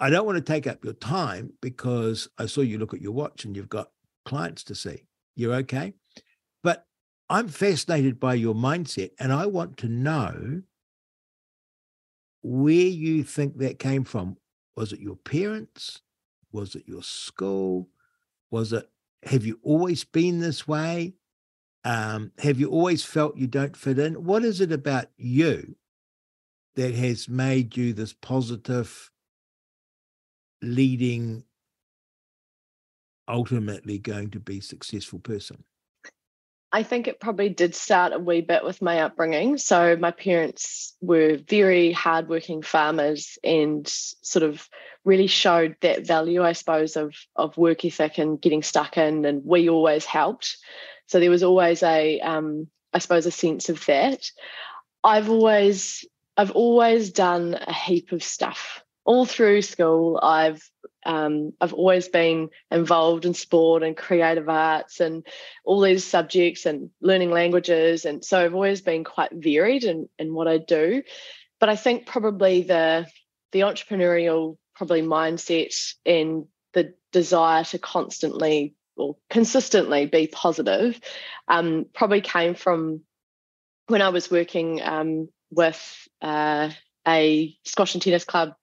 I don't want to take up your time because I saw you look at your watch and you've got clients to see. You're okay. But I'm fascinated by your mindset and I want to know where you think that came from. Was it your parents? Was it your school? Was it, have you always been this way? Um, have you always felt you don't fit in? What is it about you that has made you this positive, leading, ultimately going to be successful person? I think it probably did start a wee bit with my upbringing. So my parents were very hardworking farmers and sort of really showed that value, I suppose, of of work ethic and getting stuck in. And we always helped. So there was always a, um, I suppose, a sense of that. I've always I've always done a heap of stuff all through school. I've um, I've always been involved in sport and creative arts and all these subjects and learning languages. And so I've always been quite varied in, in what I do. But I think probably the the entrepreneurial probably mindset and the desire to constantly or consistently be positive um, probably came from when I was working um, with uh, a squash and tennis club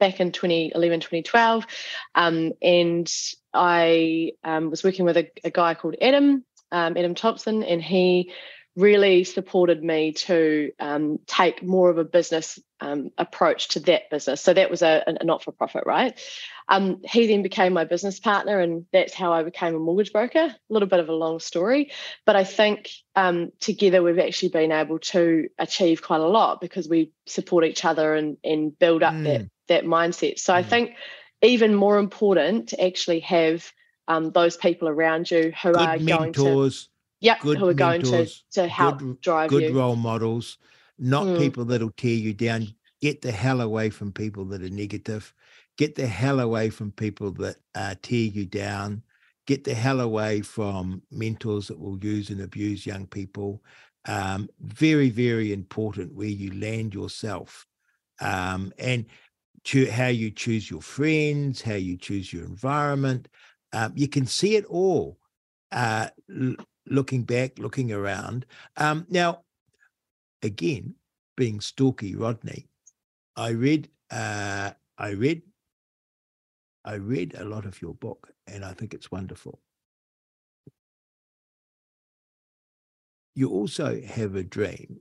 back in 2011, 2012. Um, and I um, was working with a, a, guy called Adam, um, Adam Thompson, and he really supported me to um, take more of a business um, approach to that business. So that was a, a not for profit, right? Um, he then became my business partner, and that's how I became a mortgage broker. A little bit of a long story, but I think um, together we've actually been able to achieve quite a lot because we support each other and, and build up mm. that that mindset. So mm. I think even more important to actually have um, those people around you who Good are mentors, going to Yep, good who are going to to help good, drive good you. role models, not mm. people that'll tear you down. Get the hell away from people that are negative. Get the hell away from people that uh, tear you down. Get the hell away from mentors that will use and abuse young people. Um, very, very important where you land yourself, um, and cho- how you choose your friends, how you choose your environment. Um, you can see it all. Uh, looking back, looking around. Um, now, again, being stalky Rodney, I read, uh, I read, I read a lot of your book, and I think it's wonderful. You also have a dream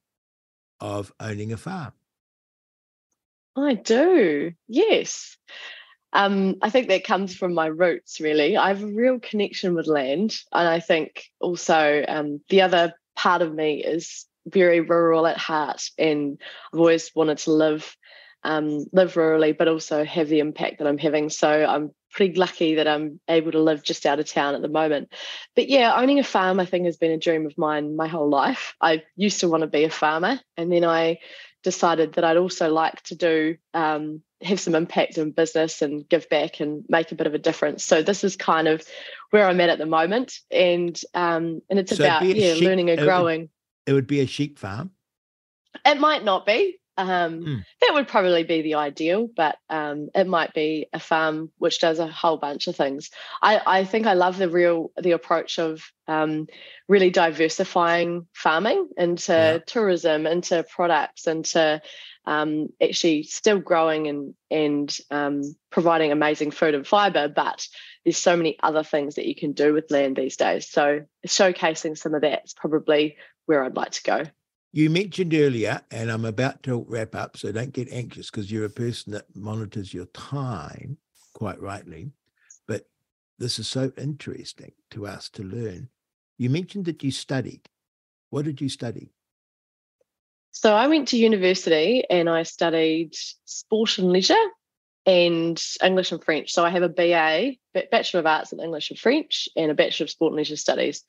of owning a farm. I do, yes. Um, I think that comes from my roots, really. I have a real connection with land. And I think also um, the other part of me is very rural at heart. And I've always wanted to live um, live rurally, but also have the impact that I'm having. So I'm pretty lucky that I'm able to live just out of town at the moment. But yeah, owning a farm, I think, has been a dream of mine my whole life. I used to want to be a farmer, and then I decided that I'd also like to do um, have some impact in business and give back and make a bit of a difference. So this is kind of where I'm at at the moment, and um, and it's So about yeah, sheep- learning and it would- growing. It would be a sheep farm. It might not be. Um, Hmm. That would probably be the ideal, but um, it might be a farm which does a whole bunch of things. I, I think I love the real the approach of um, really diversifying farming into Yeah. tourism, into products, into um, actually still growing and and um, providing amazing food and fiber. But there's so many other things that you can do with land these days. So showcasing some of that is probably where I'd like to go. You mentioned earlier, and I'm about to wrap up, so don't get anxious because you're a person that monitors your time quite rightly. But this is so interesting to us to learn. You mentioned that you studied. What did you study? So I went to university and I studied sport and leisure and English and French. So I have a BA, Bachelor of Arts in English and French, and a Bachelor of Sport and Leisure Studies.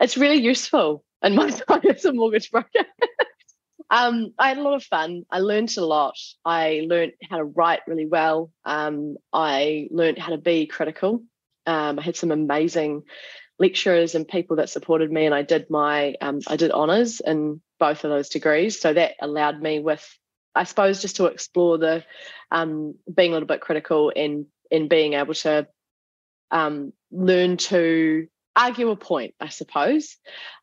It's really useful in my time as a mortgage broker. um, I had a lot of fun. I learned a lot. I learned how to write really well. Um, I learned how to be critical. Um, I had some amazing lecturers and people that supported me, and I did my um, I did honors in both of those degrees. So that allowed me with, I suppose, just to explore the um, being a little bit critical and and being able to um, learn to argue a point, I suppose.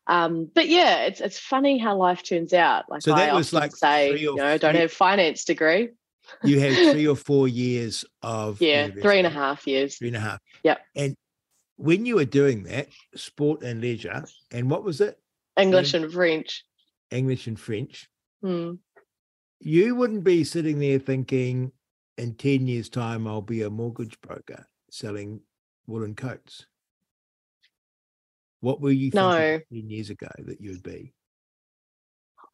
Um, but yeah, it's it's funny how life turns out. Like So I was often like say, you know, don't have finance degree. You had three or four years of Yeah, three and a half years. Three and a half. Yep. And when you were doing that, sport and leisure, and what was it? English and French. English and French. Hmm. You wouldn't be sitting there thinking, in 10 years' time, I'll be a mortgage broker selling woolen coats. What were you thinking No. 10 years ago that you would be?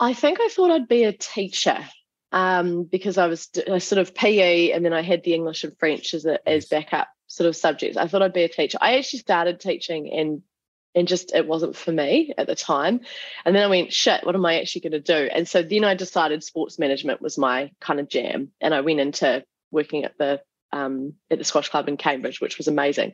I think I thought I'd be a teacher um, because I was d- a sort of PE and then I had the English and French as, a, as backup sort of subjects. I thought I'd be a teacher. I actually started teaching and and just it wasn't for me at the time. And then I went, shit, what am I actually going to do? And so then I decided sports management was my kind of jam, and I went into working at the um, at the squash club in Cambridge, which was amazing.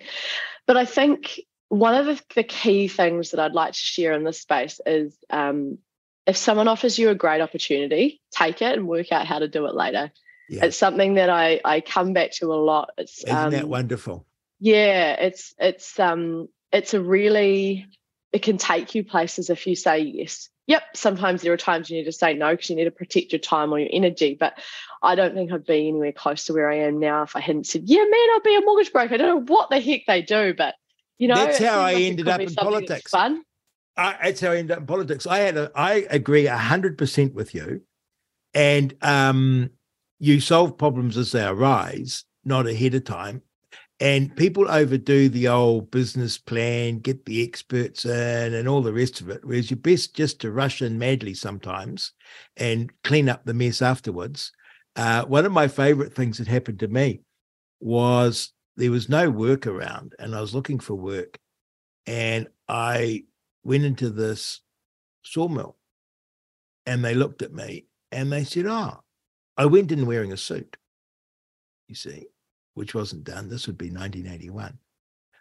But I think one of the, the key things that I'd like to share in this space is um, if someone offers you a great opportunity, take it and work out how to do it later. Yeah. It's something that I I come back to a lot. It's Isn't um, that wonderful? yeah, it's it's um it's a really it can take you places if you say yes. Yep, sometimes there are times you need to say no because you need to protect your time or your energy. But I don't think I'd be anywhere close to where I am now if I hadn't said, Yeah, man, I'll be a mortgage broker. I don't know what the heck they do, but you know, That's how I like ended up in politics. Fun. I, that's how I ended up in politics. I had a, I agree hundred percent with you, and um, you solve problems as they arise, not ahead of time. And people overdo the old business plan, get the experts in, and all the rest of it. Whereas you're best just to rush in madly sometimes and clean up the mess afterwards. Uh, one of my favorite things that happened to me was there was no work around, and I was looking for work, and I went into this sawmill and they looked at me and they said, Oh, I went in wearing a suit, you see, which wasn't done. This would be 1981.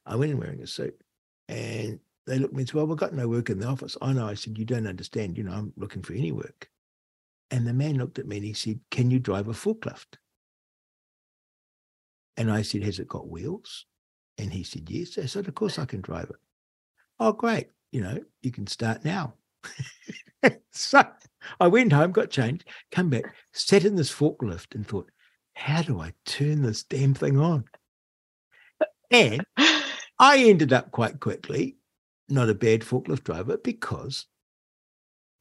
I went in wearing a suit and they looked at me and said, Well, we've got no work in the office. I know. I said, You don't understand. You know, I'm looking for any work. And the man looked at me and he said, Can you drive a forklift? And I said, Has it got wheels? And he said, Yes. I said, Of course I can drive it. Oh, great. You know, you can start now. so I went home, got changed, come back, sat in this forklift and thought, how do I turn this damn thing on? And I ended up quite quickly not a bad forklift driver because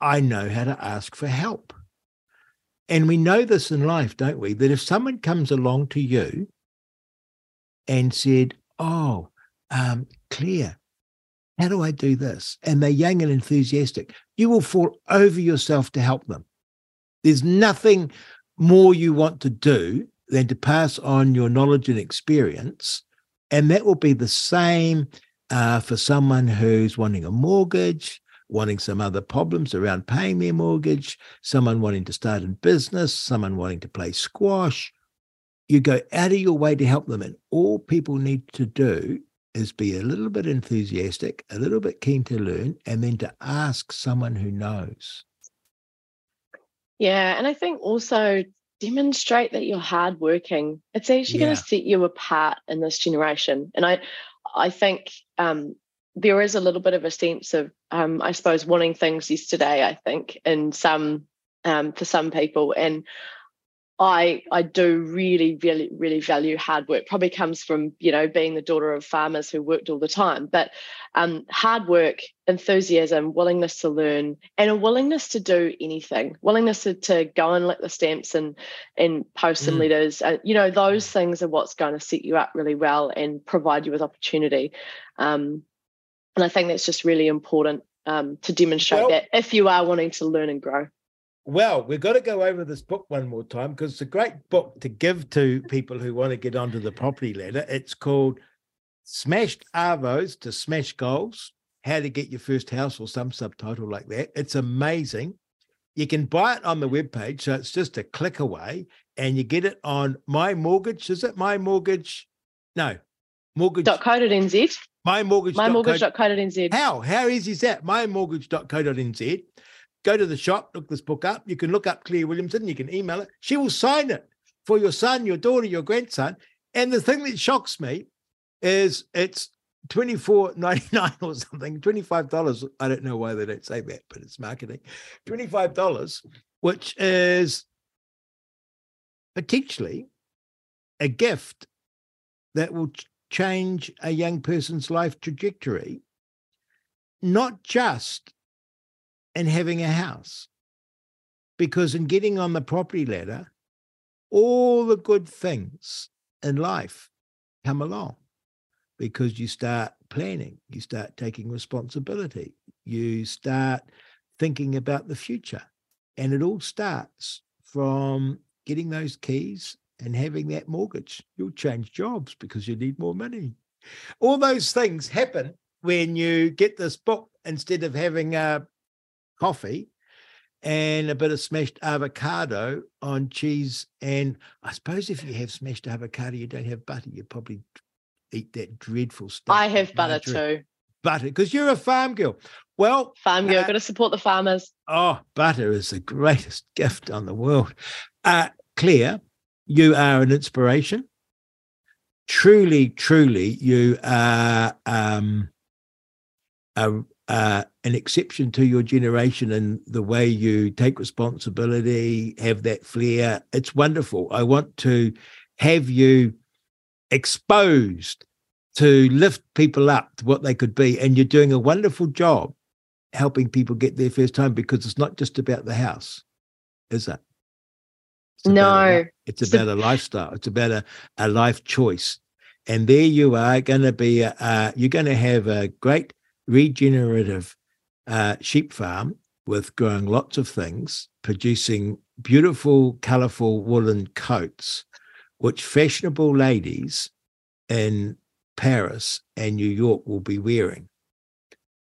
I know how to ask for help. And we know this in life, don't we? That if someone comes along to you and said, Oh, um, Claire, how do I do this? And they're young and enthusiastic, you will fall over yourself to help them. There's nothing more you want to do than to pass on your knowledge and experience. And that will be the same uh, for someone who's wanting a mortgage, wanting some other problems around paying their mortgage, someone wanting to start a business, someone wanting to play squash. You go out of your way to help them. And all people need to do is be a little bit enthusiastic, a little bit keen to learn, and then to ask someone who knows. Yeah. And I think also demonstrate that you're hardworking. It's actually yeah. going to set you apart in this generation. And I, I think um, there is a little bit of a sense of, um, I suppose, wanting things yesterday. I think in some um, for some people, and I I do really really really value hard work. Probably comes from you know being the daughter of farmers who worked all the time, but um, hard work, enthusiasm, willingness to learn, and a willingness to do anything, willingness to, to go and lick the stamps and and post mm. letters. Uh, you know those things are what's going to set you up really well and provide you with opportunity. Um, and I think that's just really important um, to demonstrate well, that if you are wanting to learn and grow. Well, we've got to go over this book one more time because it's a great book to give to people who want to get onto the property ladder. It's called Smashed Avos to Smash Goals How to Get Your First House, or some subtitle like that. It's amazing. You can buy it on the webpage. So it's just a click away and you get it on My Mortgage. Is it My Mortgage? No, mortgage.co.nz. My mortgage. My Mymortgage.co.nz. How? How easy is that? Mymortgage.co.nz go to the shop, look this book up. You can look up Claire Williamson, you can email it. She will sign it for your son, your daughter, your grandson. And the thing that shocks me is it's twenty four ninety nine or something, $25. I don't know why they don't say that, but it's marketing. $25, which is potentially a gift that will change a young person's life trajectory, not just and having a house. Because in getting on the property ladder, all the good things in life come along because you start planning, you start taking responsibility, you start thinking about the future. And it all starts from getting those keys and having that mortgage. You'll change jobs because you need more money. All those things happen when you get this book instead of having a coffee and a bit of smashed avocado on cheese. And I suppose if you have smashed avocado, you don't have butter. You probably eat that dreadful stuff. I have butter too. Butter, because you're a farm girl. Well, farm girl, uh, got to support the farmers. Oh, butter is the greatest gift on the world. Uh, Claire, you are an inspiration. Truly, truly, you are um, a, uh, an exception to your generation and the way you take responsibility, have that flair. It's wonderful. I want to have you exposed to lift people up to what they could be. And you're doing a wonderful job helping people get their first home because it's not just about the house, is it? It's no. A, it's about a lifestyle. It's about a, a life choice. And there you are going to be, a, you're going to have a great regenerative uh, sheep farm with growing lots of things, producing beautiful, colorful woolen coats, which fashionable ladies in Paris and New York will be wearing.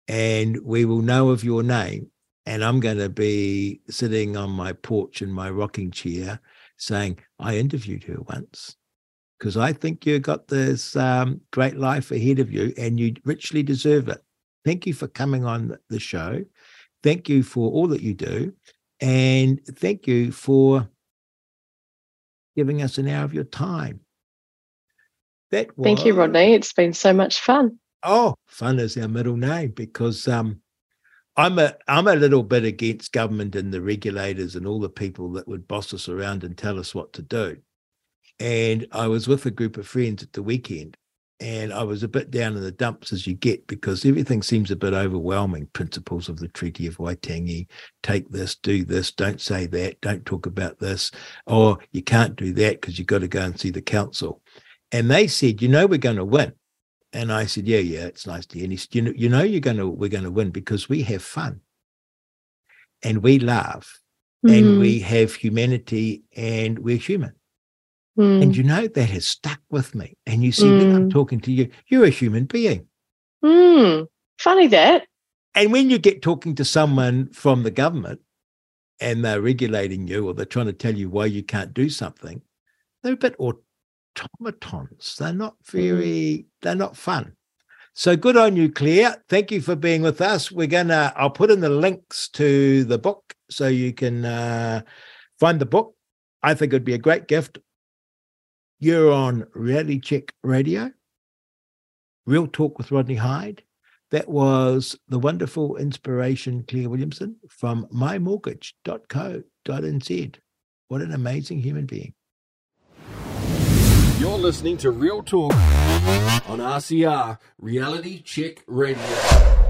And we will know of your name. And I'm going to be sitting on my porch in my rocking chair saying, I interviewed her once because I think you've got this um, great life ahead of you and you richly deserve it. Thank you for coming on the show. Thank you for all that you do. And thank you for giving us an hour of your time. That was, Thank you, Rodney. It's been so much fun. Oh, fun is our middle name because um, I'm a I'm a little bit against government and the regulators and all the people that would boss us around and tell us what to do. And I was with a group of friends at the weekend, and I was a bit down in the dumps as you get because everything seems a bit overwhelming. Principles of the Treaty of Waitangi take this, do this, don't say that, don't talk about this, or you can't do that because you've got to go and see the council. And they said, you know, we're going to win. And I said, yeah, yeah, it's nice to hear. And he said, you know, you know, you're going to, we're going to win because we have fun and we laugh and Mm, we have humanity and we're human. Mm, And you know, that has stuck with me. And you see, when I'm Mm. talking to you, you're a human being. mm. Funny that. And when you get talking to someone from the government and they're regulating you or they're trying to tell you why you can't do something, they're a bit automatons. They're not very, they're not fun. So good on you, Claire. Thank you for being with us. We're gonna, I'll put in the links to the book so you can uh, find the book. I think it'd be a great gift. You're on Reality Check Radio, Real Talk with Rodney Hide. That was the wonderful inspiration, Claire Williamson from mymortgage.co.nz. What an amazing human being. You're listening to Real Talk on RCR Reality Check Radio.